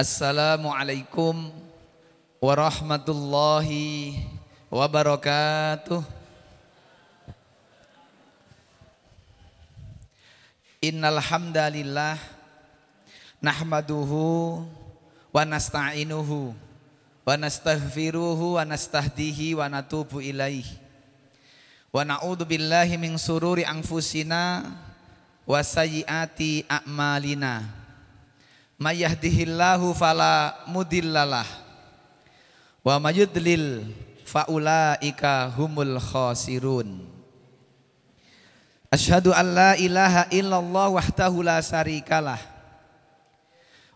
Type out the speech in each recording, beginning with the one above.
Assalamualaikum warahmatullahi wabarakatuh. Innal hamdalillah nahmaduhu wa nasta'inuhu wa nastaghfiruhu wa nastahdihi wa natubu ilaihi wa na'udzu billahi min sururi anfusina wa sayyiati a'malina may yahdihillahu fala mudhillalah wa may yudlil faulaika humul khasirun. Asyhadu an la ilaha illallah wahdahu la syarikalah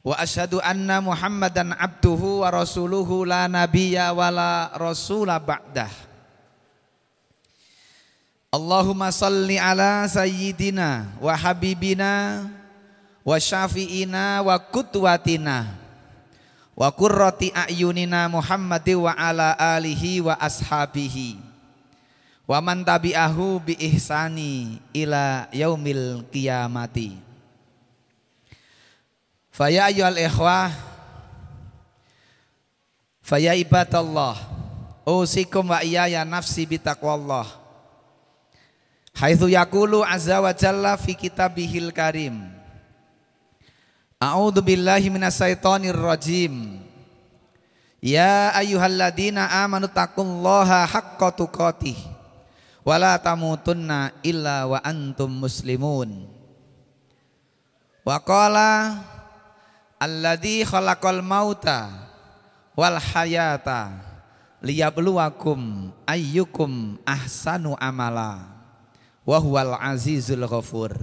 Wa asyhadu anna Muhammadan abduhu wa rasuluhu la nabiyya wa la rasula ba'dah. Allahumma salli ala sayyidina wa habibina wa syafi'ina wa kutwatina. Wa qurrati a'yunina Muhammadi wa ala alihi wa ashabihi. Wa man tabi'ahu bi ihsani ila yaumil qiyamati. Faya ayyuhal ikhwah Faya ibadallah Usikum wa iyaya nafsi bitaqwallah Haithu yakulu azza wa jalla fi kitabihil karim A'udhu billahi minasyaitonir rajim. Ya ayyuhalladzina amanu taqullaha haqqa tuqatih wala tamutunna illa wa antum muslimun. Wa qala alladzi khalaqal mauta wal hayata liyabluwakum ayyukum ahsanu amala wa huwal azizul ghafur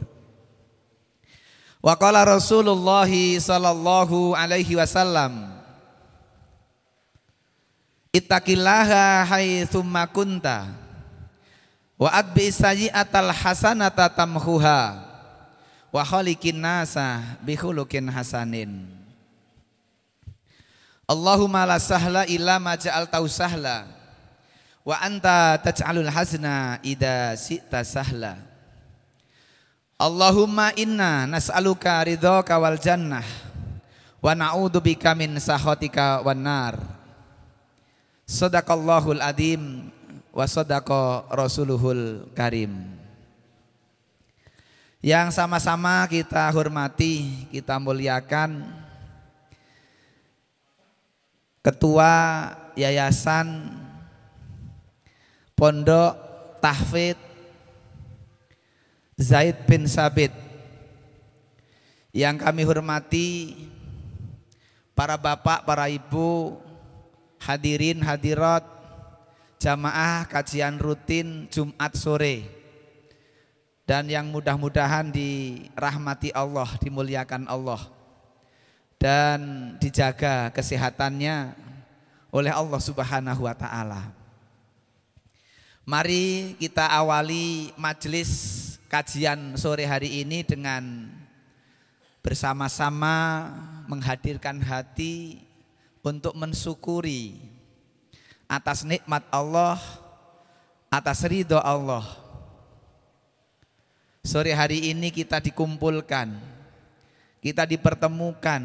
wa qala rasulullah sallallahu alaihi wasallam ittaqillaha haitsu kunta Wa adbi sayyi'atal hasanata tamhuha wa khaliqin nasa bi khuluqin hasanin. Allahumma la sahla illa ma ja'altahu sahla wa anta taj'alul hazna idza syi'ta sahla. Allahumma inna nas'aluka ridhaka wal jannah wa na'udzubika min sakhatika wan nar. Sadaqallahul adzim wasodako rasuluhul karim yang sama-sama kita hormati, kita muliakan Ketua Yayasan Pondok Tahfid Zaid bin Sabit. Yang kami hormati Para bapak, para ibu Hadirin, hadirat jamaah kajian rutin Jumat sore. Dan yang mudah-mudahan dirahmati Allah, dimuliakan Allah. Dan dijaga kesehatannya oleh Allah Subhanahu wa taala. Mari kita awali majelis kajian sore hari ini dengan bersama-sama menghadirkan hati untuk mensyukuri atas nikmat Allah, atas ridho Allah. Sore hari ini kita dikumpulkan, kita dipertemukan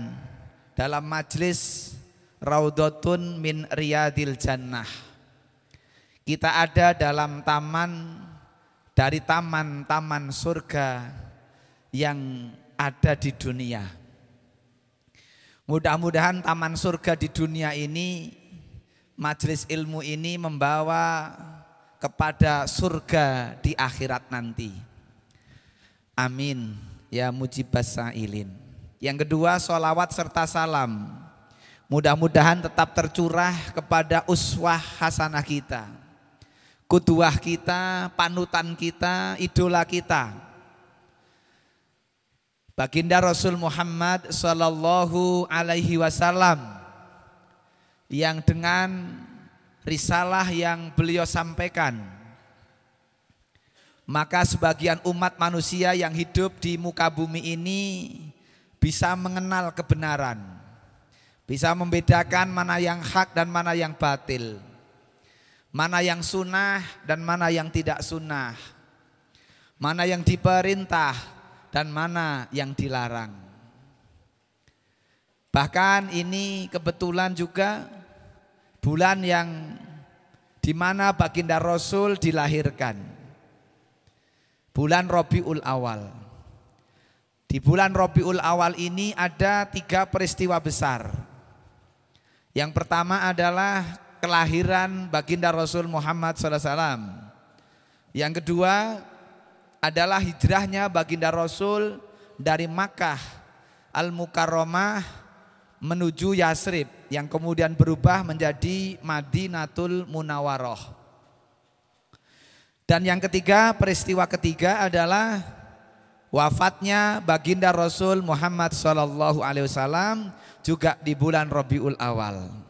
dalam majlis Raudotun min Riyadil Jannah. Kita ada dalam taman dari taman-taman surga yang ada di dunia. Mudah-mudahan taman surga di dunia ini majelis ilmu ini membawa kepada surga di akhirat nanti. Amin. Ya mujibas sa'ilin. Yang kedua solawat serta salam. Mudah-mudahan tetap tercurah kepada uswah hasanah kita. Kuduah kita, panutan kita, idola kita. Baginda Rasul Muhammad Sallallahu Alaihi Wasallam yang dengan risalah yang beliau sampaikan maka sebagian umat manusia yang hidup di muka bumi ini bisa mengenal kebenaran bisa membedakan mana yang hak dan mana yang batil mana yang sunnah dan mana yang tidak sunnah mana yang diperintah dan mana yang dilarang Bahkan ini kebetulan juga bulan yang di mana baginda Rasul dilahirkan. Bulan Robiul Awal. Di bulan Robiul Awal ini ada tiga peristiwa besar. Yang pertama adalah kelahiran baginda Rasul Muhammad SAW. Yang kedua adalah hijrahnya baginda Rasul dari Makkah Al-Mukarramah menuju Yasrib yang kemudian berubah menjadi Madinatul Munawaroh. Dan yang ketiga, peristiwa ketiga adalah wafatnya baginda Rasul Muhammad Wasallam juga di bulan Rabiul Awal.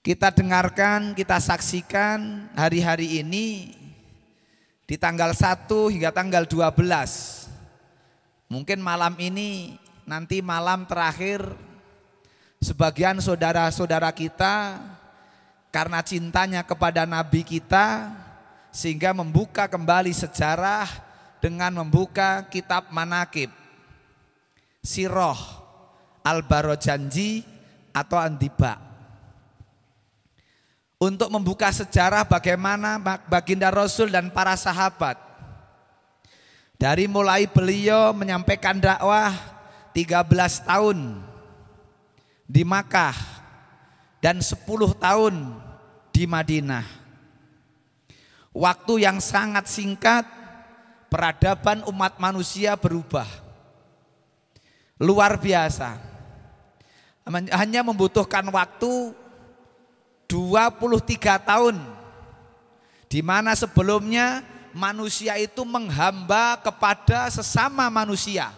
Kita dengarkan, kita saksikan hari-hari ini di tanggal 1 hingga tanggal 12. Mungkin malam ini nanti malam terakhir sebagian saudara-saudara kita karena cintanya kepada nabi kita sehingga membuka kembali sejarah dengan membuka kitab manakib Siroh Al-Barojanji atau Andiba untuk membuka sejarah bagaimana baginda Rasul dan para sahabat dari mulai beliau menyampaikan dakwah 13 tahun di Makkah dan 10 tahun di Madinah. Waktu yang sangat singkat peradaban umat manusia berubah. Luar biasa. Hanya membutuhkan waktu 23 tahun di mana sebelumnya manusia itu menghamba kepada sesama manusia.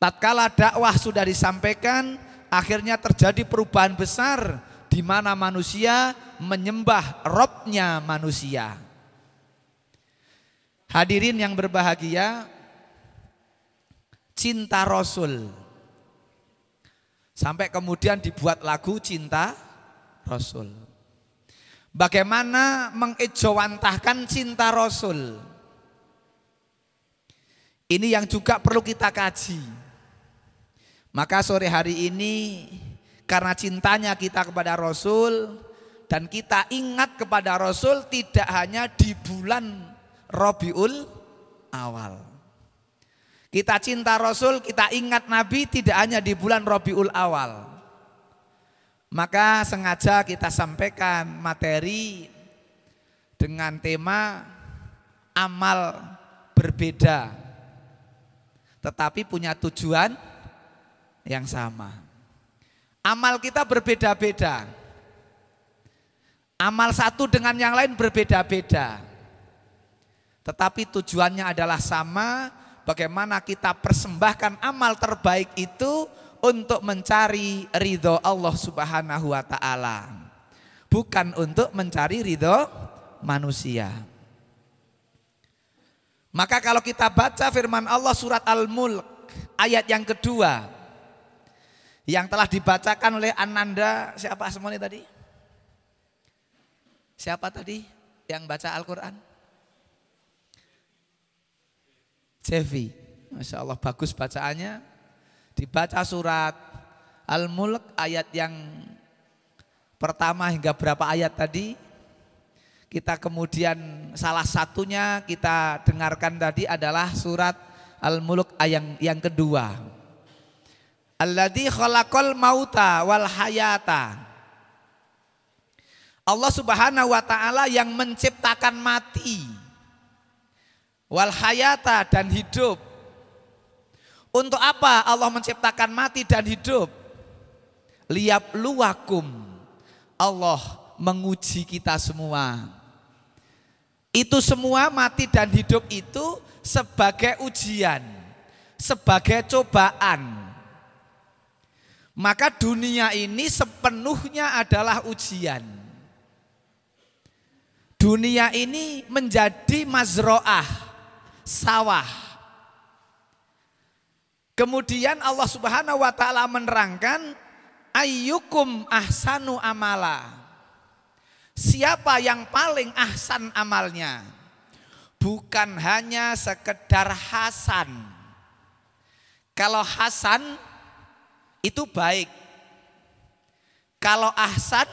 Tatkala dakwah sudah disampaikan, akhirnya terjadi perubahan besar di mana manusia menyembah robnya manusia. Hadirin yang berbahagia, cinta Rasul. Sampai kemudian dibuat lagu cinta Rasul. Bagaimana mengejawantahkan cinta Rasul. Ini yang juga perlu kita kaji. Maka sore hari ini karena cintanya kita kepada Rasul dan kita ingat kepada Rasul tidak hanya di bulan Robiul awal. Kita cinta Rasul, kita ingat Nabi tidak hanya di bulan Robiul awal. Maka sengaja kita sampaikan materi dengan tema amal berbeda tetapi punya tujuan yang sama. Amal kita berbeda-beda. Amal satu dengan yang lain berbeda-beda. Tetapi tujuannya adalah sama, bagaimana kita persembahkan amal terbaik itu untuk mencari ridho Allah Subhanahu wa taala. Bukan untuk mencari ridho manusia. Maka kalau kita baca firman Allah surat Al-Mulk ayat yang kedua yang telah dibacakan oleh Ananda siapa semuanya tadi? Siapa tadi yang baca Al-Quran? Cevi. Masya Allah bagus bacaannya. Dibaca surat Al-Mulk ayat yang pertama hingga berapa ayat tadi. Kita kemudian salah satunya kita dengarkan tadi adalah surat Al-Mulk ayat yang, kedua. Alladzi khalaqal mauta wal hayata. Allah Subhanahu wa taala yang menciptakan mati wal hayata dan hidup untuk apa Allah menciptakan mati dan hidup? Liap luwakum. Allah menguji kita semua. Itu semua mati dan hidup itu sebagai ujian, sebagai cobaan. Maka dunia ini sepenuhnya adalah ujian. Dunia ini menjadi mazroah, sawah Kemudian Allah Subhanahu wa taala menerangkan ayyukum ahsanu amala. Siapa yang paling ahsan amalnya? Bukan hanya sekedar hasan. Kalau hasan itu baik. Kalau ahsan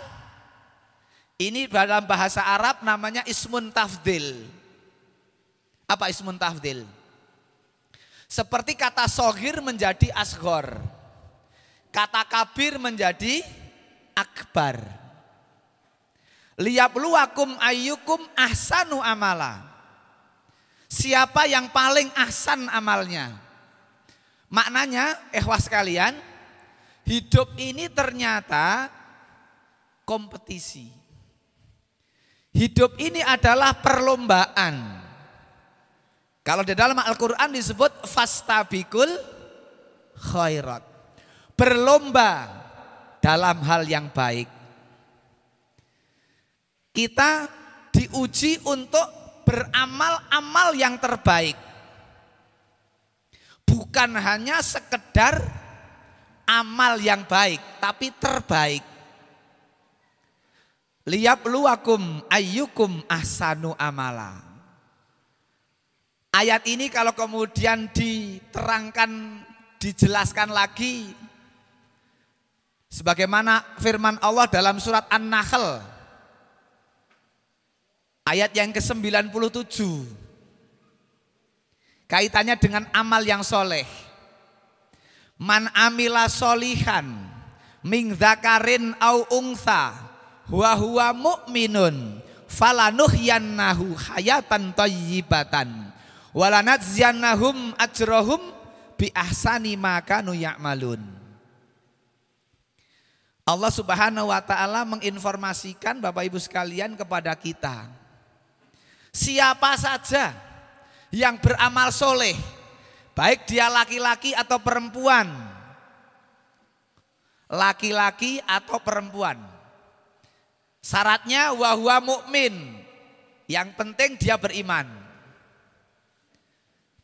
ini dalam bahasa Arab namanya ismun tafdil. Apa ismun tafdil? Seperti kata sogir menjadi asgor. Kata kabir menjadi akbar. Liyabluwakum ayyukum ahsanu amala. Siapa yang paling ahsan amalnya? Maknanya, ehwas kalian, hidup ini ternyata kompetisi. Hidup ini adalah perlombaan. Kalau di dalam Al-Quran disebut fastabikul khairat. Berlomba dalam hal yang baik. Kita diuji untuk beramal-amal yang terbaik. Bukan hanya sekedar amal yang baik, tapi terbaik. Liyabluwakum ayyukum ahsanu amala. Ayat ini kalau kemudian diterangkan, dijelaskan lagi sebagaimana firman Allah dalam surat An-Nahl ayat yang ke-97 kaitannya dengan amal yang soleh. Man amila solihan ming zakarin au ungsa huwa huwa mu'minun falanuhyannahu hayatan tayyibatan walanadziyannahum ajrohum bi ahsani maka ya'malun. Allah Subhanahu wa taala menginformasikan Bapak Ibu sekalian kepada kita. Siapa saja yang beramal soleh, baik dia laki-laki atau perempuan, laki-laki atau perempuan. Syaratnya wahwa mukmin. Yang penting dia beriman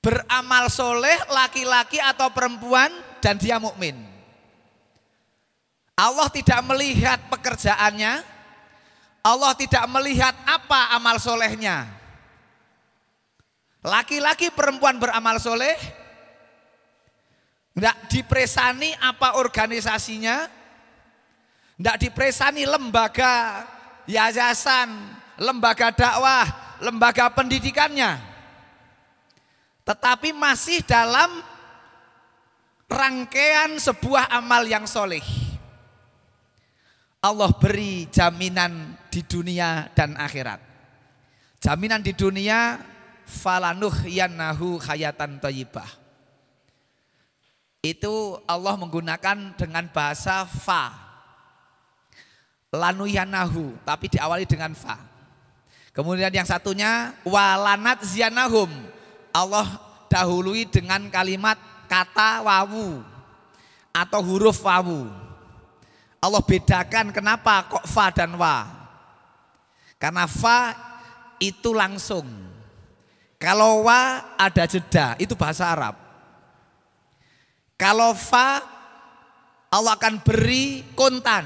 beramal soleh laki-laki atau perempuan dan dia mukmin. Allah tidak melihat pekerjaannya, Allah tidak melihat apa amal solehnya. Laki-laki perempuan beramal soleh, tidak dipresani apa organisasinya, tidak dipresani lembaga yayasan, lembaga dakwah, lembaga pendidikannya tetapi masih dalam rangkaian sebuah amal yang soleh. Allah beri jaminan di dunia dan akhirat. Jaminan di dunia falanuh yanahu hayatan toyibah. Itu Allah menggunakan dengan bahasa fa. Lanu yanahu, tapi diawali dengan fa. Kemudian yang satunya walanat zianahum Allah dahului dengan kalimat kata wawu atau huruf wawu. Allah bedakan kenapa kok fa dan wa. Karena fa itu langsung. Kalau wa ada jeda, itu bahasa Arab. Kalau fa Allah akan beri kontan.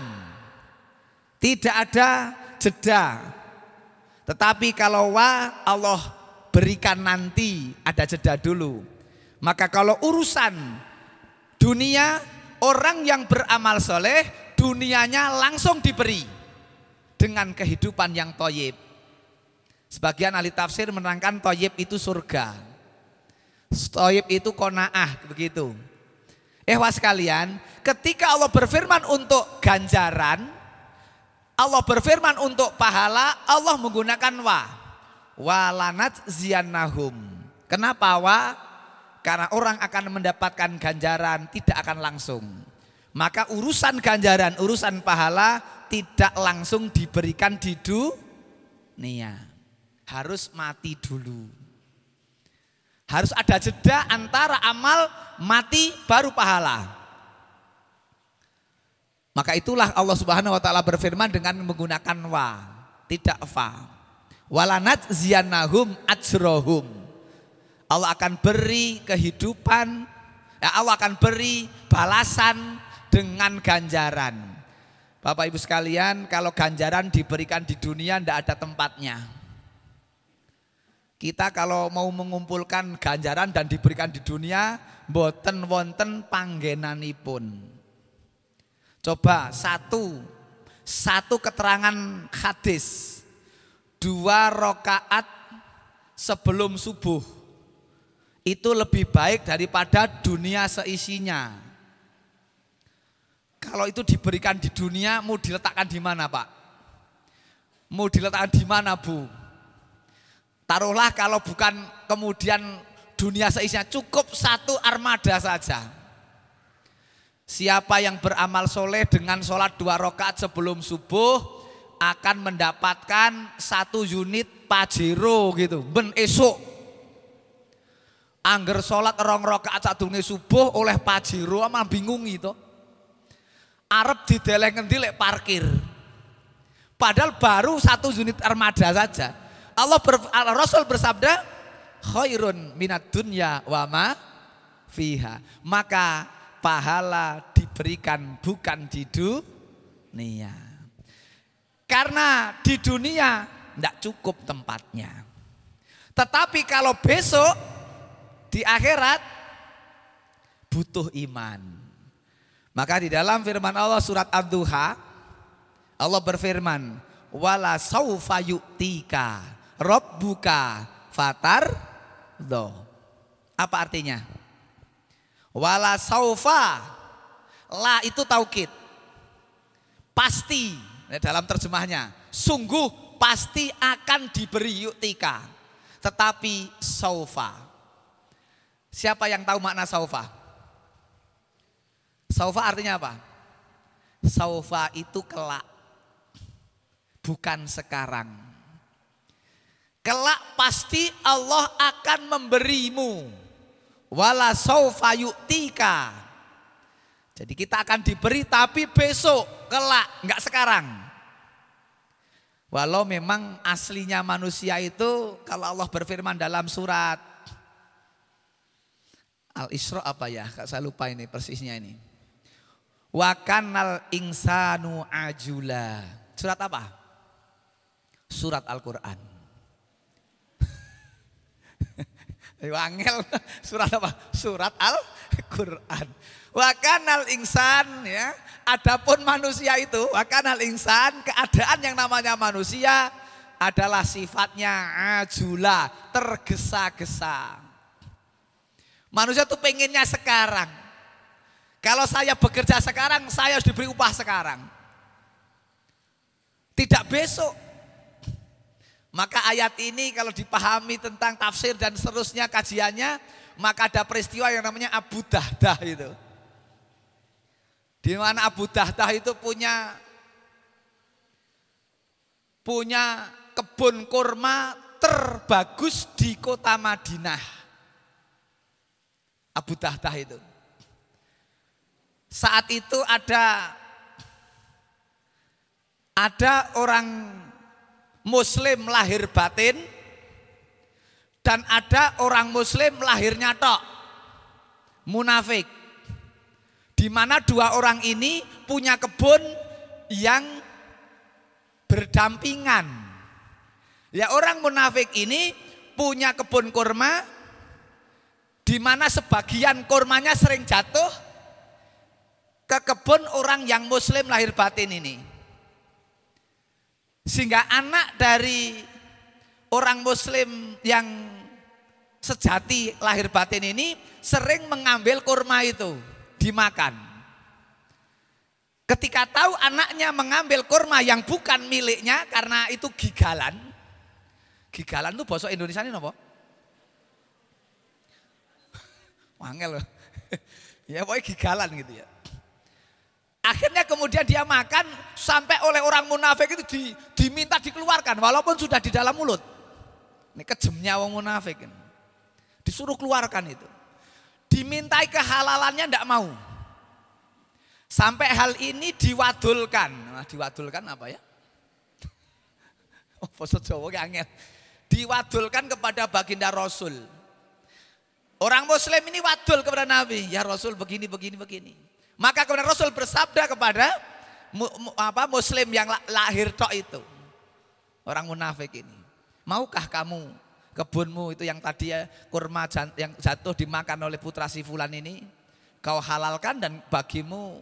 Tidak ada jeda. Tetapi kalau wa Allah berikan nanti, ada jeda dulu. Maka kalau urusan dunia, orang yang beramal soleh, dunianya langsung diberi dengan kehidupan yang toyib. Sebagian ahli tafsir menerangkan toyib itu surga. Toyib itu konaah, begitu. Eh was kalian, ketika Allah berfirman untuk ganjaran, Allah berfirman untuk pahala, Allah menggunakan wa walanat ziannahum. Kenapa wa? Karena orang akan mendapatkan ganjaran tidak akan langsung. Maka urusan ganjaran, urusan pahala tidak langsung diberikan di dunia. Harus mati dulu. Harus ada jeda antara amal mati baru pahala. Maka itulah Allah Subhanahu wa taala berfirman dengan menggunakan wa, tidak fa walanat zianahum ajrohum. Allah akan beri kehidupan, ya Allah akan beri balasan dengan ganjaran. Bapak Ibu sekalian, kalau ganjaran diberikan di dunia tidak ada tempatnya. Kita kalau mau mengumpulkan ganjaran dan diberikan di dunia, boten wonten panggenanipun. Coba satu, satu keterangan hadis, dua rokaat sebelum subuh itu lebih baik daripada dunia seisinya. Kalau itu diberikan di dunia, mau diletakkan di mana, Pak? Mau diletakkan di mana, Bu? Taruhlah kalau bukan kemudian dunia seisinya, cukup satu armada saja. Siapa yang beramal soleh dengan sholat dua rakaat sebelum subuh akan mendapatkan satu unit pajero gitu, ben esok. Angger sholat rong rakaat sadurunge subuh oleh pajero amal bingung itu. Arab ngendi lek parkir. Padahal baru satu unit armada saja. Allah ber, Rasul bersabda, khairun minat dunya wa ma fiha. Maka pahala diberikan bukan di dunia. Karena di dunia tidak cukup tempatnya. Tetapi kalau besok di akhirat butuh iman. Maka di dalam firman Allah surat Ad-Duha Allah berfirman, "Wala saufa yu'tika rabbuka fatar do." Apa artinya? Wala saufa la itu taukid. Pasti dalam terjemahnya, sungguh pasti akan diberi yu'tika. Tetapi saufa. Siapa yang tahu makna saufa? Saufa artinya apa? Saufa itu kelak. Bukan sekarang. Kelak pasti Allah akan memberimu. Wala saufa yu'tika. Jadi kita akan diberi tapi besok, kelak, enggak sekarang. Walau memang aslinya manusia itu kalau Allah berfirman dalam surat Al-Isra apa ya? Saya lupa ini persisnya ini. Wa kanal insanu ajula. Surat apa? Surat Al-Qur'an. Wangel surat apa? Surat Al-Qur'an. Wa kanal insan ya. Adapun manusia itu, wa kanal insan keadaan yang namanya manusia adalah sifatnya ajula, tergesa-gesa. Manusia tuh pengennya sekarang. Kalau saya bekerja sekarang, saya harus diberi upah sekarang. Tidak besok. Maka ayat ini kalau dipahami tentang tafsir dan seterusnya kajiannya, maka ada peristiwa yang namanya Abu Dahdah itu. Di mana Abu Dahdah itu punya punya kebun kurma terbagus di kota Madinah. Abu Dahdah itu. Saat itu ada ada orang muslim lahir batin dan ada orang muslim lahirnya tok munafik di mana dua orang ini punya kebun yang berdampingan ya orang munafik ini punya kebun kurma di mana sebagian kurmanya sering jatuh ke kebun orang yang muslim lahir batin ini. Sehingga anak dari orang muslim yang sejati lahir batin ini sering mengambil kurma itu dimakan. Ketika tahu anaknya mengambil kurma yang bukan miliknya karena itu gigalan. Gigalan itu bahasa Indonesia ini apa? Wangel ya pokoknya gigalan gitu ya. Akhirnya kemudian dia makan sampai oleh orang munafik itu di, diminta dikeluarkan walaupun sudah di dalam mulut. Ini kejemnya orang munafik ini. Disuruh keluarkan itu. Dimintai kehalalannya tidak mau. Sampai hal ini diwadulkan. Nah, diwadulkan apa ya? Oh, bahasa Jawa angin. Diwadulkan kepada baginda Rasul. Orang muslim ini wadul kepada Nabi. Ya Rasul begini, begini, begini. Maka kemudian Rasul bersabda kepada apa muslim yang lahir tok itu. Orang munafik ini. Maukah kamu kebunmu itu yang tadi ya kurma yang jatuh dimakan oleh putra si fulan ini kau halalkan dan bagimu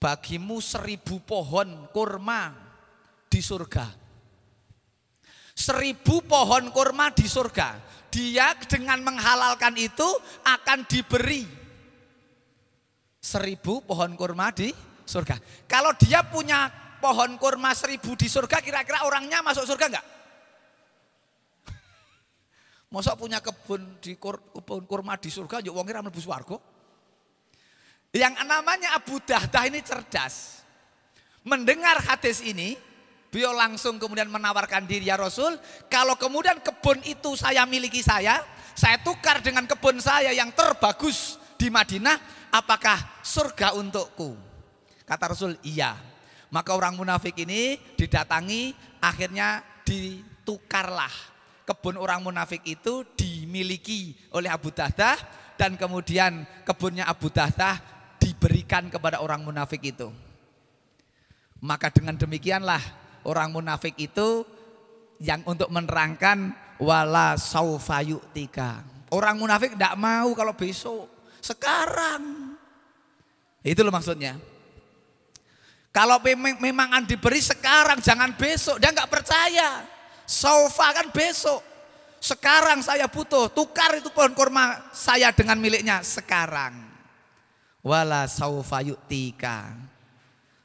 bagimu seribu pohon kurma di surga. Seribu pohon kurma di surga. Dia dengan menghalalkan itu akan diberi seribu pohon kurma di surga. Kalau dia punya pohon kurma seribu di surga, kira-kira orangnya masuk surga enggak? Masa punya kebun di kebun kurma di surga, yuk kira mlebu swarga? Yang namanya Abu Dahdah ini cerdas. Mendengar hadis ini, beliau langsung kemudian menawarkan diri ya Rasul, kalau kemudian kebun itu saya miliki saya, saya tukar dengan kebun saya yang terbagus di Madinah, apakah surga untukku? Kata Rasul, iya. Maka orang munafik ini didatangi, akhirnya ditukarlah. Kebun orang munafik itu dimiliki oleh Abu Dahdah dan kemudian kebunnya Abu Dahdah diberikan kepada orang munafik itu. Maka dengan demikianlah orang munafik itu yang untuk menerangkan wala saufayutika. Orang munafik tidak mau kalau besok, sekarang. Itu loh maksudnya. Kalau memang diberi sekarang, jangan besok. Dia nggak percaya. Sofa kan besok. Sekarang saya butuh, tukar itu pohon kurma saya dengan miliknya sekarang. Wala saufa yu'tika.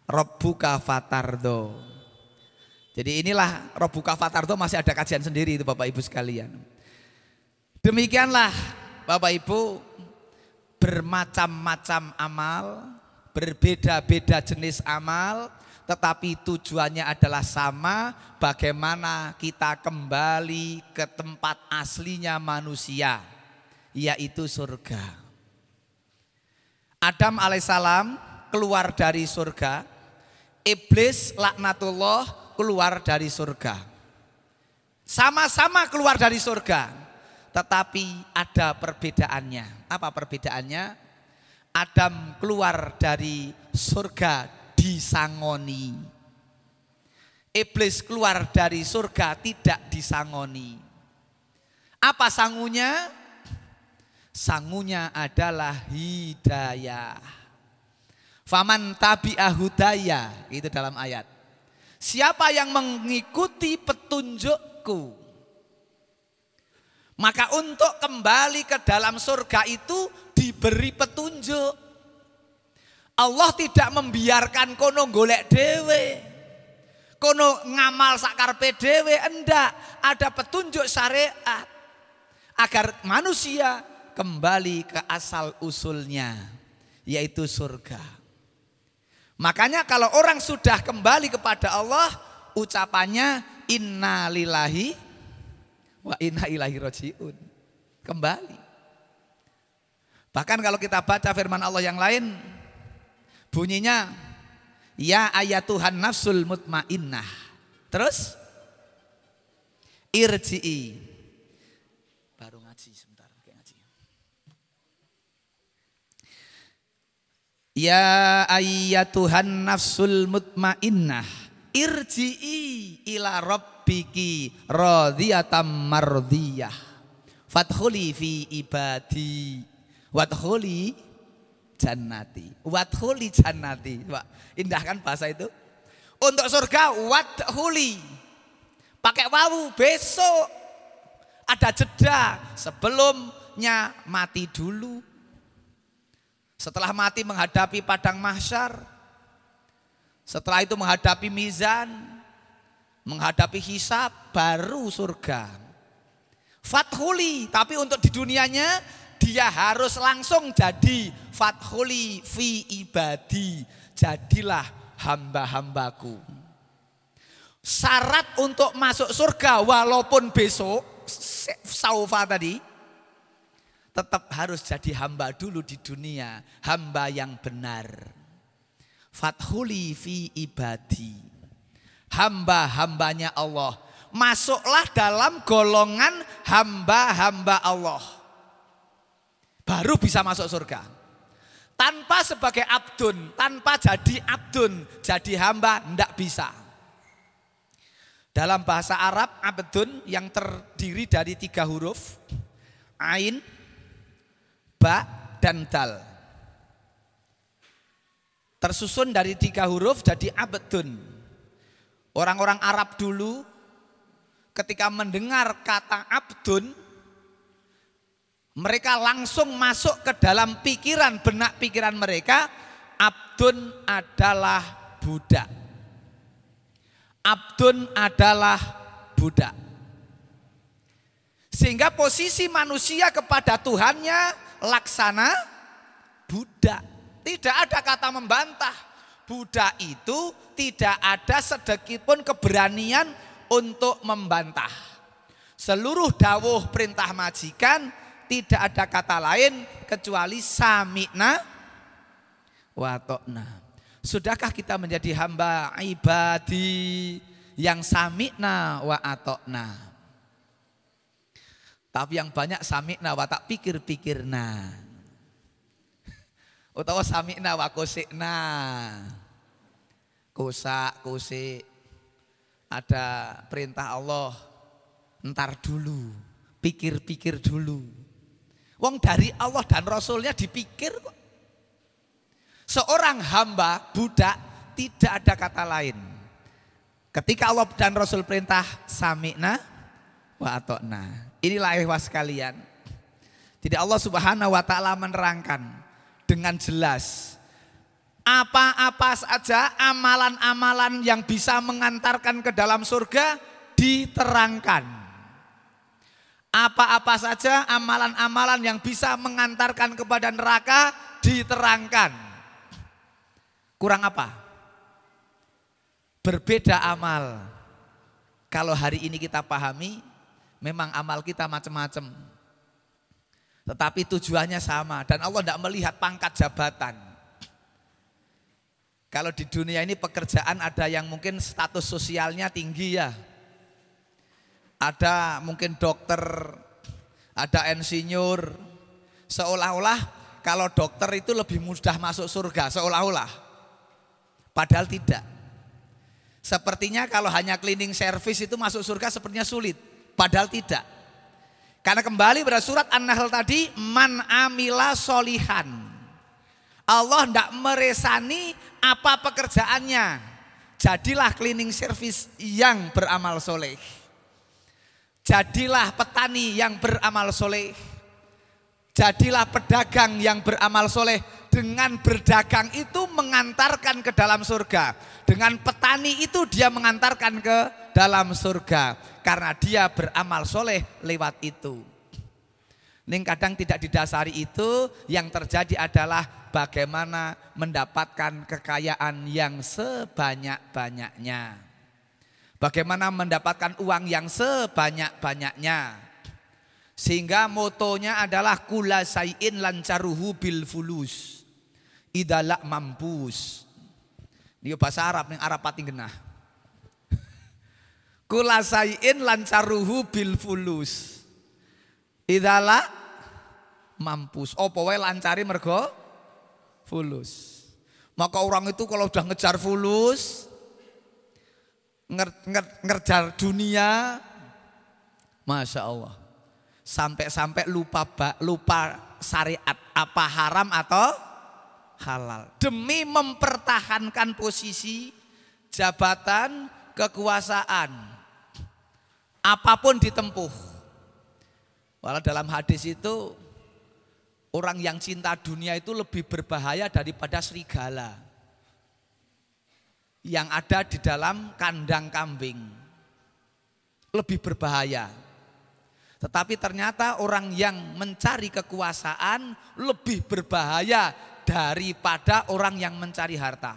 Robbuka fatardo. Jadi inilah Robbuka fatardo masih ada kajian sendiri itu Bapak Ibu sekalian. Demikianlah Bapak Ibu bermacam-macam amal, berbeda-beda jenis amal, tetapi tujuannya adalah sama, bagaimana kita kembali ke tempat aslinya manusia, yaitu surga. Adam alaihissalam keluar dari surga, iblis laknatullah keluar dari surga. Sama-sama keluar dari surga, tetapi ada perbedaannya. Apa perbedaannya? Adam keluar dari surga disangoni. Iblis keluar dari surga tidak disangoni. Apa sangunya? Sangunya adalah hidayah. Faman tabi'ahudaya, itu dalam ayat. Siapa yang mengikuti petunjukku, maka untuk kembali ke dalam surga itu diberi petunjuk. Allah tidak membiarkan kono golek dewe. Kono ngamal sakarpe dewe, enggak. Ada petunjuk syariat. Agar manusia kembali ke asal usulnya. Yaitu surga. Makanya kalau orang sudah kembali kepada Allah. Ucapannya inna lillahi wa inna ilahi rojiun. Kembali. Bahkan kalau kita baca firman Allah yang lain, bunyinya ya ayat Tuhan nafsul mutmainnah. Terus irji'i. Baru ngaji sebentar, kayak ngaji. Ya ayat Tuhan nafsul mutmainnah. Irji'i ila rabbiki radhiyatam mardiyah. Fathuli fi ibadi Wadhuli jannati. Wadhuli jannati. Pak, indah kan bahasa itu? Untuk surga wadhuli. Pakai wawu besok ada jeda sebelumnya mati dulu. Setelah mati menghadapi padang mahsyar. Setelah itu menghadapi mizan, menghadapi hisab baru surga. Fathuli, tapi untuk di dunianya dia harus langsung jadi fathuli fi ibadi. Jadilah hamba-hambaku. Syarat untuk masuk surga walaupun besok saufa tadi tetap harus jadi hamba dulu di dunia, hamba yang benar. Fathuli fi ibadi. Hamba-hambanya Allah. Masuklah dalam golongan hamba-hamba Allah baru bisa masuk surga. Tanpa sebagai abdun, tanpa jadi abdun, jadi hamba, tidak bisa. Dalam bahasa Arab, abdun yang terdiri dari tiga huruf, ain, ba, dan dal. tersusun dari tiga huruf jadi abdun. Orang-orang Arab dulu ketika mendengar kata abdun, mereka langsung masuk ke dalam pikiran, benak pikiran mereka, abdun adalah budak. Abdun adalah budak. Sehingga posisi manusia kepada Tuhannya laksana budak. Tidak ada kata membantah. Buddha itu tidak ada sedikit pun keberanian untuk membantah. Seluruh dawuh perintah majikan tidak ada kata lain kecuali sami'na wa Sudahkah kita menjadi hamba ibadi yang sami'na wa atokna? Tapi yang banyak sami'na wa tak pikir-pikirna. Utawa sami'na wa kusikna kusak kusik ada perintah Allah entar dulu pikir-pikir dulu wong dari Allah dan Rasulnya dipikir kok seorang hamba budak tidak ada kata lain ketika Allah dan Rasul perintah sami'na wa atokna inilah ikhwas kalian tidak Allah subhanahu wa ta'ala menerangkan dengan jelas. Apa-apa saja amalan-amalan yang bisa mengantarkan ke dalam surga diterangkan. Apa-apa saja amalan-amalan yang bisa mengantarkan kepada neraka diterangkan. Kurang apa? Berbeda amal. Kalau hari ini kita pahami, memang amal kita macam-macam. Tetapi tujuannya sama dan Allah tidak melihat pangkat jabatan. Kalau di dunia ini pekerjaan ada yang mungkin status sosialnya tinggi ya. Ada mungkin dokter, ada insinyur. Seolah-olah kalau dokter itu lebih mudah masuk surga, seolah-olah. Padahal tidak. Sepertinya kalau hanya cleaning service itu masuk surga sepertinya sulit. Padahal tidak. Karena kembali pada surat An-Nahl tadi, man amila solihan. Allah tidak meresani apa pekerjaannya. Jadilah cleaning service yang beramal soleh. Jadilah petani yang beramal soleh. Jadilah pedagang yang beramal soleh. Dengan berdagang itu mengantarkan ke dalam surga. Dengan petani itu dia mengantarkan ke dalam surga karena dia beramal soleh lewat itu. Ning kadang tidak didasari itu, yang terjadi adalah bagaimana mendapatkan kekayaan yang sebanyak-banyaknya. Bagaimana mendapatkan uang yang sebanyak-banyaknya. Sehingga motonya adalah kula sayin lancaruhu bil fulus. Idalak mampus. Ini bahasa Arab, yang Arab pating genah. Kula sayin lancaruhu bil fulus. Idala mampus. Apa wae lancari mergo fulus. Maka orang itu kalau udah ngejar fulus, nger, nger, ngejar dunia, masya Allah, sampai-sampai lupa lupa syariat apa haram atau halal. Demi mempertahankan posisi jabatan kekuasaan apa pun ditempuh. Walau dalam hadis itu orang yang cinta dunia itu lebih berbahaya daripada serigala yang ada di dalam kandang kambing. Lebih berbahaya. Tetapi ternyata orang yang mencari kekuasaan lebih berbahaya daripada orang yang mencari harta.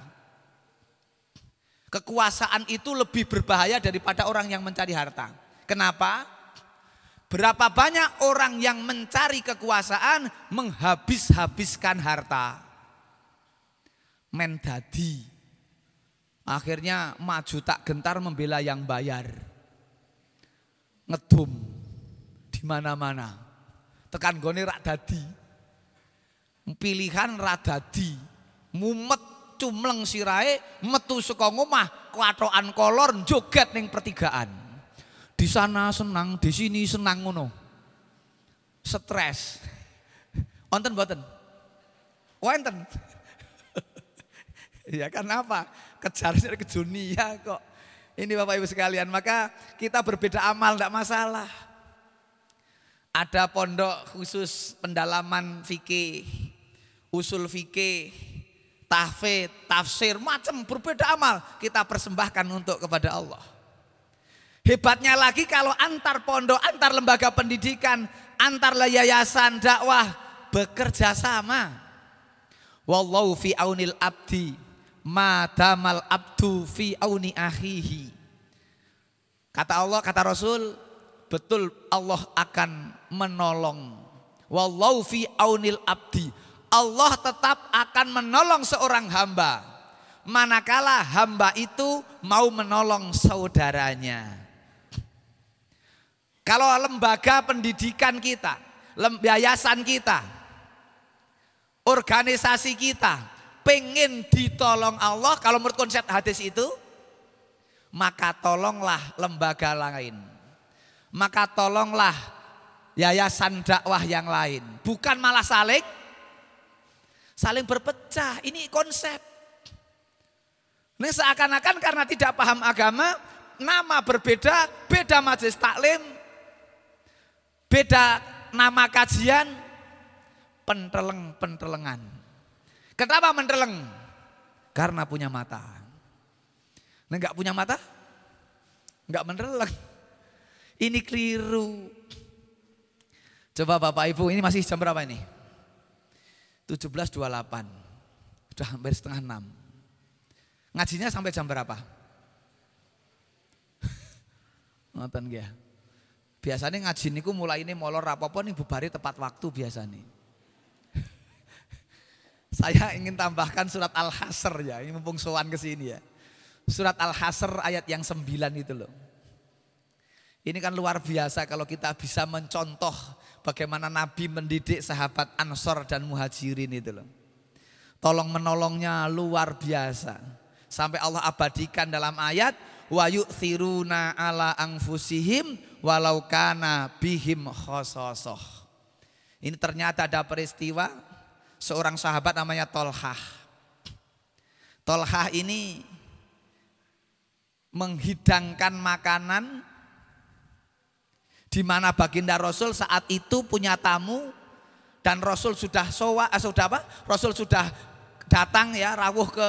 Kekuasaan itu lebih berbahaya daripada orang yang mencari harta. Kenapa? Berapa banyak orang yang mencari kekuasaan menghabis-habiskan harta. Mendadi. Akhirnya maju tak gentar membela yang bayar. Ngedum di mana-mana. Tekan goni rak dadi. Pilihan rak dadi. Mumet cumleng sirai metu saka ngomah kuatoan kolor joget ning pertigaan. Di sana senang, di sini senang ngono. Stres. Wonten mboten? Wonten. Ya karena apa? Kejar ke dunia kok. Ini Bapak Ibu sekalian, maka kita berbeda amal tidak masalah. Ada pondok khusus pendalaman fikih, usul fikih, tahfidz, tafsir, macam berbeda amal kita persembahkan untuk kepada Allah. Hebatnya lagi kalau antar pondok, antar lembaga pendidikan, antar yayasan dakwah bekerja sama. Wallahu fi aunil abdi madamal abdu fi auni akhihi. Kata Allah, kata Rasul, betul Allah akan menolong. Wallahu fi aunil abdi. Allah tetap akan menolong seorang hamba. Manakala hamba itu mau menolong saudaranya. Kalau lembaga pendidikan kita, yayasan kita, organisasi kita, pengen ditolong Allah kalau menurut konsep hadis itu maka tolonglah lembaga lain. Maka tolonglah yayasan dakwah yang lain. Bukan malah saling saling berpecah. Ini konsep. Ini seakan-akan karena tidak paham agama nama berbeda beda majelis taklim beda nama kajian penteleng pentelengan Kenapa mendeleng? Karena punya mata. Nah, punya mata? Enggak mendeleng. Ini keliru. Coba Bapak Ibu, ini masih jam berapa ini? 17.28. Sudah hampir setengah enam. Ngajinya sampai jam berapa? Nonton ya. Biasanya ngaji niku mulai ini molor apa-apa nih bubari tepat waktu biasanya. Saya ingin tambahkan surat Al-Hasr ya, ini mumpung sowan ke sini ya. Surat Al-Hasr ayat yang sembilan itu loh. Ini kan luar biasa kalau kita bisa mencontoh bagaimana Nabi mendidik sahabat Ansor dan Muhajirin itu loh. Tolong menolongnya luar biasa. Sampai Allah abadikan dalam ayat wa yu'thiruna ala anfusihim walau kana bihim khososoh. Ini ternyata ada peristiwa seorang sahabat namanya Tolhah. Tolhah ini menghidangkan makanan di mana baginda Rasul saat itu punya tamu dan Rasul sudah sowa, eh, sudah apa? Rasul sudah datang ya rawuh ke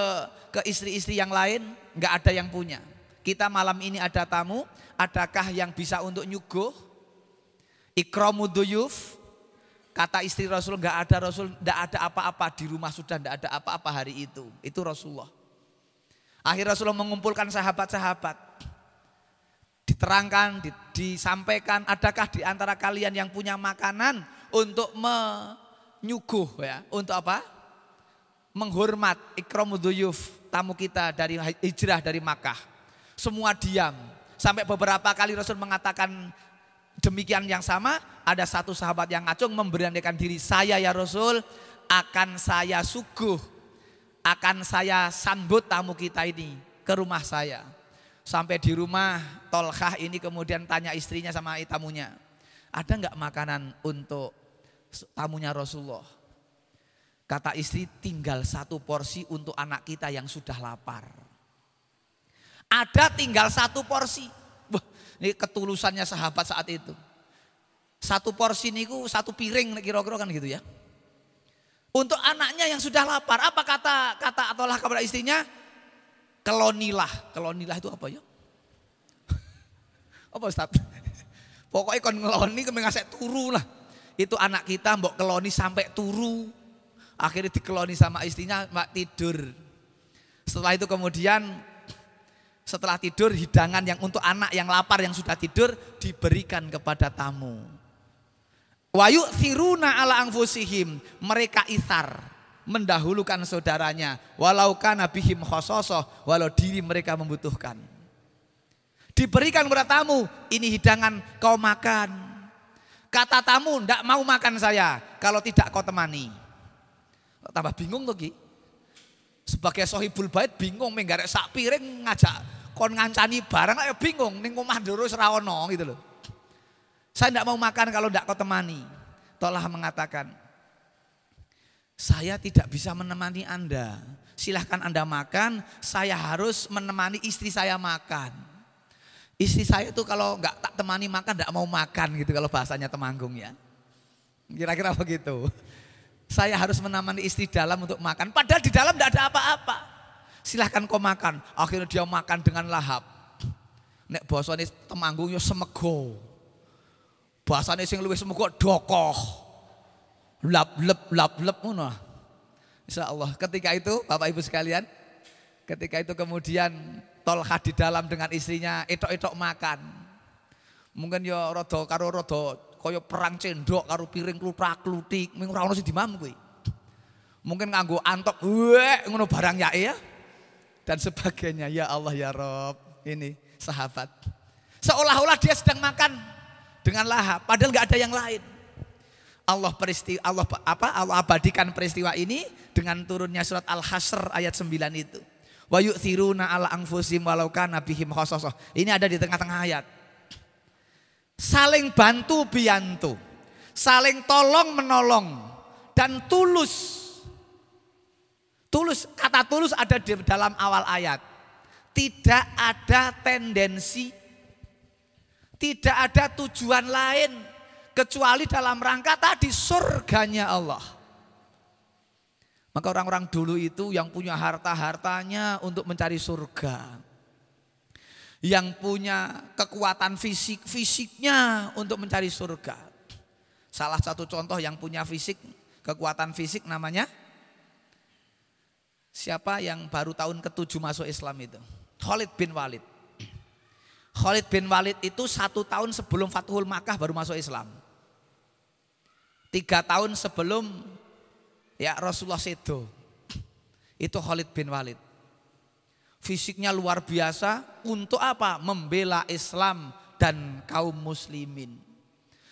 ke istri-istri yang lain, nggak ada yang punya. Kita malam ini ada tamu, adakah yang bisa untuk nyuguh? Ikromuduyuf, Kata istri Rasul nggak ada Rasul, nggak ada apa-apa di rumah sudah nggak ada apa-apa hari itu. Itu Rasulullah. Akhir Rasulullah mengumpulkan sahabat-sahabat. Diterangkan, disampaikan, adakah di antara kalian yang punya makanan untuk menyuguh ya, untuk apa? Menghormat ikramuduyuf tamu kita dari hijrah dari Makkah. Semua diam. Sampai beberapa kali Rasul mengatakan demikian yang sama, ada satu sahabat yang ngacung memberanikan diri, saya ya Rasul akan saya suguh, akan saya sambut tamu kita ini ke rumah saya. Sampai di rumah Tolkah ini kemudian tanya istrinya sama tamunya, ada nggak makanan untuk tamunya Rasulullah? Kata istri tinggal satu porsi untuk anak kita yang sudah lapar. Ada tinggal satu porsi. Wah, ini ketulusannya sahabat saat itu. Satu porsi niku satu piring kira-kira kan gitu ya. Untuk anaknya yang sudah lapar, apa kata kata ataulah kepada istrinya? Kelonilah. Kelonilah itu apa ya? apa Ustaz? Pokoknya kon ngeloni kami ngasih turu lah. Itu anak kita mbok keloni sampai turu. Akhirnya dikeloni sama istrinya mak tidur. Setelah itu kemudian setelah tidur hidangan yang untuk anak yang lapar yang sudah tidur diberikan kepada tamu. Wayu siruna ala angfusihim mereka isar mendahulukan saudaranya walau kana bihim khososoh walau diri mereka membutuhkan. Diberikan kepada tamu ini hidangan kau makan. Kata tamu ndak mau makan saya kalau tidak kau temani. Tambah bingung tuh Ki. Sebagai sohibul bait bingung menggarek sak piring ngajak kon ngancani barang ayo bingung ning omah terus ra ono gitu loh. Saya tidak mau makan kalau tidak kau temani. Tolah mengatakan, saya tidak bisa menemani Anda. Silahkan Anda makan, saya harus menemani istri saya makan. Istri saya itu kalau nggak tak temani makan, nggak mau makan gitu kalau bahasanya Temanggung ya. Kira-kira begitu. Saya harus menemani istri dalam untuk makan. Padahal di dalam tidak ada apa-apa. Silahkan kau makan. Akhirnya dia makan dengan lahap. Nek ini Temanggung yo semego. Bahasane sing luwih semego dokoh. Lap lep lap lep ngono. Insya Allah ketika itu Bapak Ibu sekalian, ketika itu kemudian Tolha di dalam dengan istrinya etok-etok makan. Mungkin ya rodo karo rodo kaya perang cendok karo piring klutak-klutik, ming ora ono sing dimam kuwi. Mungkin nganggo antok, wek ngono barang ya ya. Dan sebagainya. Ya Allah ya Rob. Ini sahabat. Seolah-olah dia sedang makan dengan lahap, padahal nggak ada yang lain. Allah peristiwa Allah apa Allah abadikan peristiwa ini dengan turunnya surat Al-Hasr ayat 9 itu. Wa yu'thiruna ala anfusim walau kana bihim. Ini ada di tengah-tengah ayat. Saling bantu biantu. Saling tolong menolong. Dan tulus. Tulus, kata tulus ada di dalam awal ayat. Tidak ada tendensi. Tidak ada tujuan lain. Kecuali dalam rangka tadi surganya Allah. Maka orang-orang dulu itu yang punya harta-hartanya untuk mencari surga. Yang punya kekuatan fisik-fisiknya untuk mencari surga. Salah satu contoh yang punya fisik, kekuatan fisik namanya Siapa yang baru tahun ketujuh masuk Islam itu? Khalid bin Walid. Khalid bin Walid itu satu tahun sebelum Fathul Makkah baru masuk Islam. Tiga tahun sebelum Ya Rasulullah Sedo. Itu Khalid bin Walid. Fisiknya luar biasa untuk apa? Membela Islam dan kaum muslimin.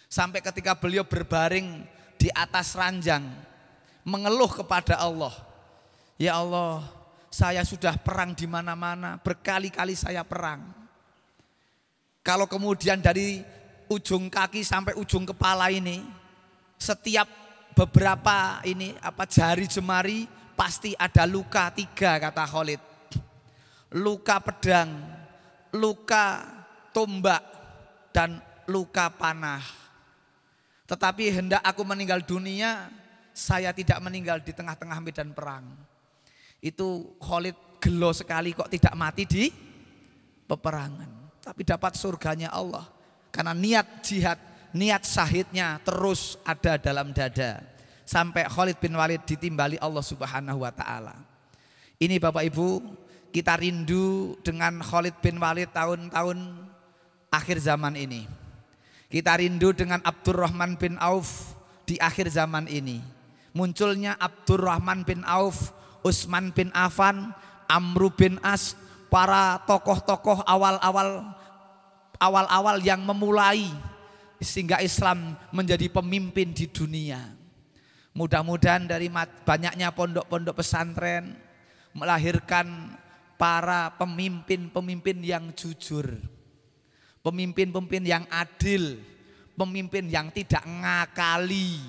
Sampai ketika beliau berbaring di atas ranjang mengeluh kepada Allah. Ya Allah, saya sudah perang di mana-mana, berkali-kali saya perang. Kalau kemudian dari ujung kaki sampai ujung kepala ini setiap beberapa ini apa jari jemari pasti ada luka tiga kata Khalid. Luka pedang, luka tombak dan luka panah. Tetapi hendak aku meninggal dunia, saya tidak meninggal di tengah-tengah medan perang. Itu Khalid gelo sekali kok tidak mati di peperangan. Tapi dapat surganya Allah. Karena niat jihad niat syahidnya terus ada dalam dada sampai Khalid bin Walid ditimbali Allah Subhanahu wa taala. Ini Bapak Ibu, kita rindu dengan Khalid bin Walid tahun-tahun akhir zaman ini. Kita rindu dengan Abdurrahman bin Auf di akhir zaman ini. Munculnya Abdurrahman bin Auf, Utsman bin Affan, Amru bin As, para tokoh-tokoh awal-awal awal-awal yang memulai sehingga Islam menjadi pemimpin di dunia. Mudah-mudahan dari banyaknya pondok-pondok pesantren melahirkan para pemimpin-pemimpin yang jujur. Pemimpin-pemimpin yang adil, pemimpin yang tidak ngakali.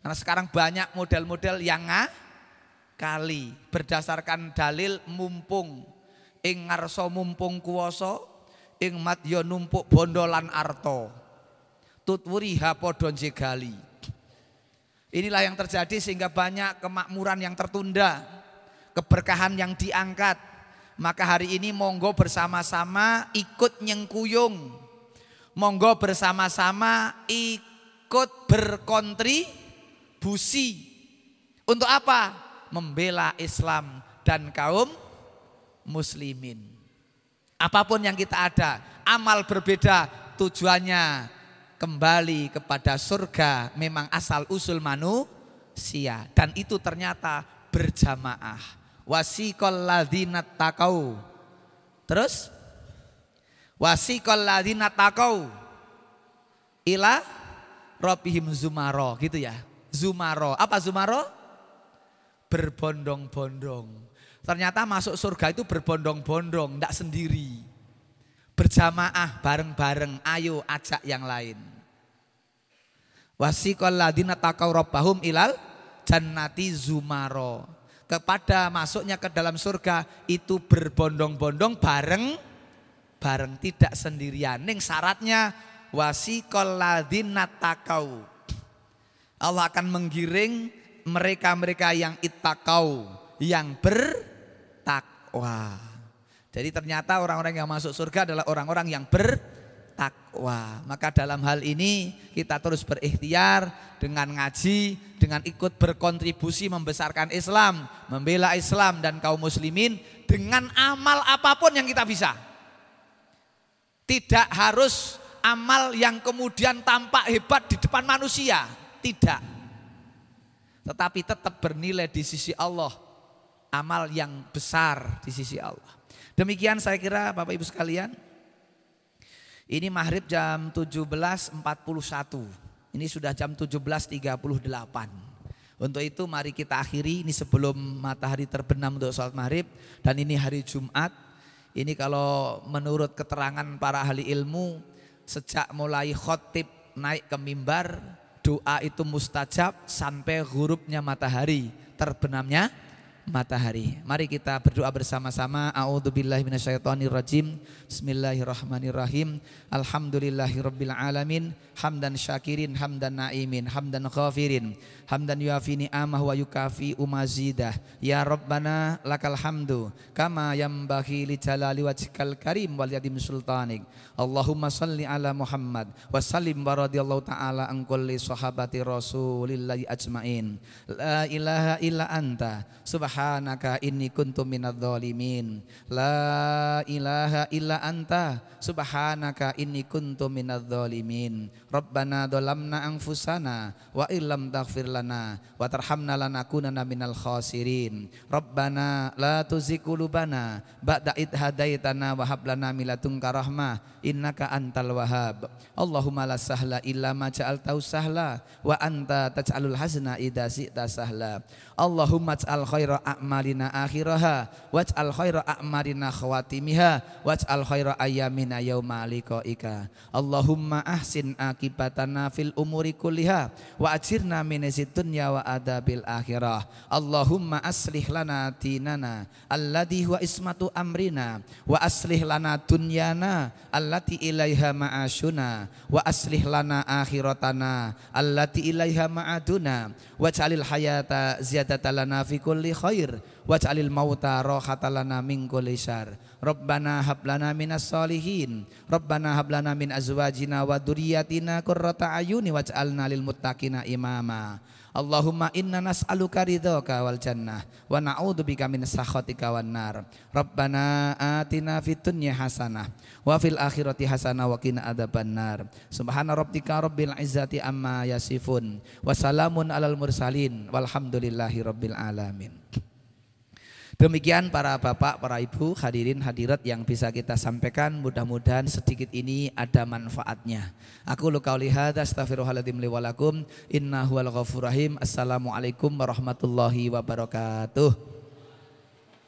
Karena sekarang banyak model-model yang ngakali berdasarkan dalil mumpung ing ngarso mumpung kuoso ing mat yo numpuk bondolan arto tutwuriha podon jegali. Inilah yang terjadi sehingga banyak kemakmuran yang tertunda, keberkahan yang diangkat. Maka hari ini monggo bersama-sama ikut nyengkuyung. Monggo bersama-sama ikut berkontribusi. Untuk apa? Membela Islam dan kaum muslimin. Apa pun yang kita ada, amal berbeda, tujuannya kembali kepada surga memang asal usul manusia dan itu ternyata berjamaah. Wasiqal ladzina takau. Terus wasiqal ladzina takau ila rabbihim zumaro gitu ya. Zumaro. Apa zumaro? Berbondong-bondong. Ternyata masuk surga itu berbondong-bondong, tidak sendiri. Berjamaah bareng-bareng, ayo ajak yang lain. Wasiqal ladina takau rabbahum ilal jannati zumaro. kepada masuknya ke dalam surga itu berbondong-bondong bareng bareng tidak sendirian. Ning syaratnya wasikol ladina takau. Allah akan menggiring mereka-mereka yang itakau, yang bertakwa. Jadi ternyata orang-orang yang masuk surga adalah orang-orang yang bertakwa. Maka dalam hal ini kita terus berikhtiar dengan ngaji, dengan ikut berkontribusi membesarkan Islam, membela Islam dan kaum muslimin dengan amal apa pun yang kita bisa. Tidak harus amal yang kemudian tampak hebat di depan manusia. Tidak. Tetapi tetap bernilai di sisi Allah. Amal yang besar di sisi Allah. Demikian saya kira Bapak Ibu sekalian. Ini maghrib jam 17.41. Ini sudah jam 17.38. Untuk itu mari kita akhiri ini sebelum matahari terbenam untuk sholat maghrib. Dan ini hari Jumat. Ini kalau menurut keterangan para ahli ilmu sejak mulai khotib naik ke mimbar, doa itu mustajab sampai hurufnya matahari, terbenamnya matahari. Mari kita berdoa bersama-sama. A'udzubillahi minasyaitonirrajim. Bismillahirrahmanirrahim. Alhamdulillahirabbil alamin. Hamdan syakirin, hamdan naimin, hamdan ghafirin, hamdan yuafi ni'amah wa yukafi umazidah. Ya Rabbana lakal hamdu kama yambaghi li jalali wajhikal karim wal yadim sultanik. Allahumma salli ala Muhammad wa sallim wa radiyallahu taala an kulli sahabati Rasulillahi ajmain. La ilaha illa anta subhanaka inni kuntu minadh dhalimin. La ilaha illa anta subhanaka inni kuntu minadh dhalimin. Rabbana dolamna anfusana wa illam taghfir lana wa tarhamna lanakunanna minal khasirin. Rabbana la tuzigh qulubana ba'da id hadaitana wa hab lana min innaka antal wahhab. Allahumma la sahla illa ma ja'altahu sahla wa anta taj'alul hazna idza syi'ta sahla. Allahumma ij'al khaira a'malina akhiraha waj'al khaira a'malina khawatimiha waj'al khaira ayyamina yauma liqaika. Allahumma ahsin akibatana fil umuri kulliha wa ajirna min dunya wa adabil akhirah. Allahumma aslih lana dinana alladhi huwa ismatu amrina wa aslih lana dunyana allati ilaiha ma'ashuna wa aslih lana akhiratana allati ilaiha ma'aduna waj'alil hayata ziyadatan lana fi kulli khair waj'alil mauta rahatan lana min kulli syarr Rabbana hab lana minas solihin Rabbana hab lana min azwajina wa dzurriyyatina qurrata ayuni waj'alna lil muttaqina imama Allahumma inna nas'aluka ridhoka wal jannah wa na'udzubika min sakhatika wan nar. Rabbana atina fid dunya hasanah wa fil akhirati hasanah wa qina adzabannar. Subhana rabbika rabbil izzati amma yasifun wa salamun alal mursalin walhamdulillahi rabbil alamin. Demikian para bapak, para ibu, hadirin hadirat yang bisa kita sampaikan. Mudah-mudahan sedikit ini ada manfaatnya. Aku lukau lihat astaghfirullahaladzim liwalakum. Inna huwal ghafur rahim. Assalamualaikum warahmatullahi wabarakatuh.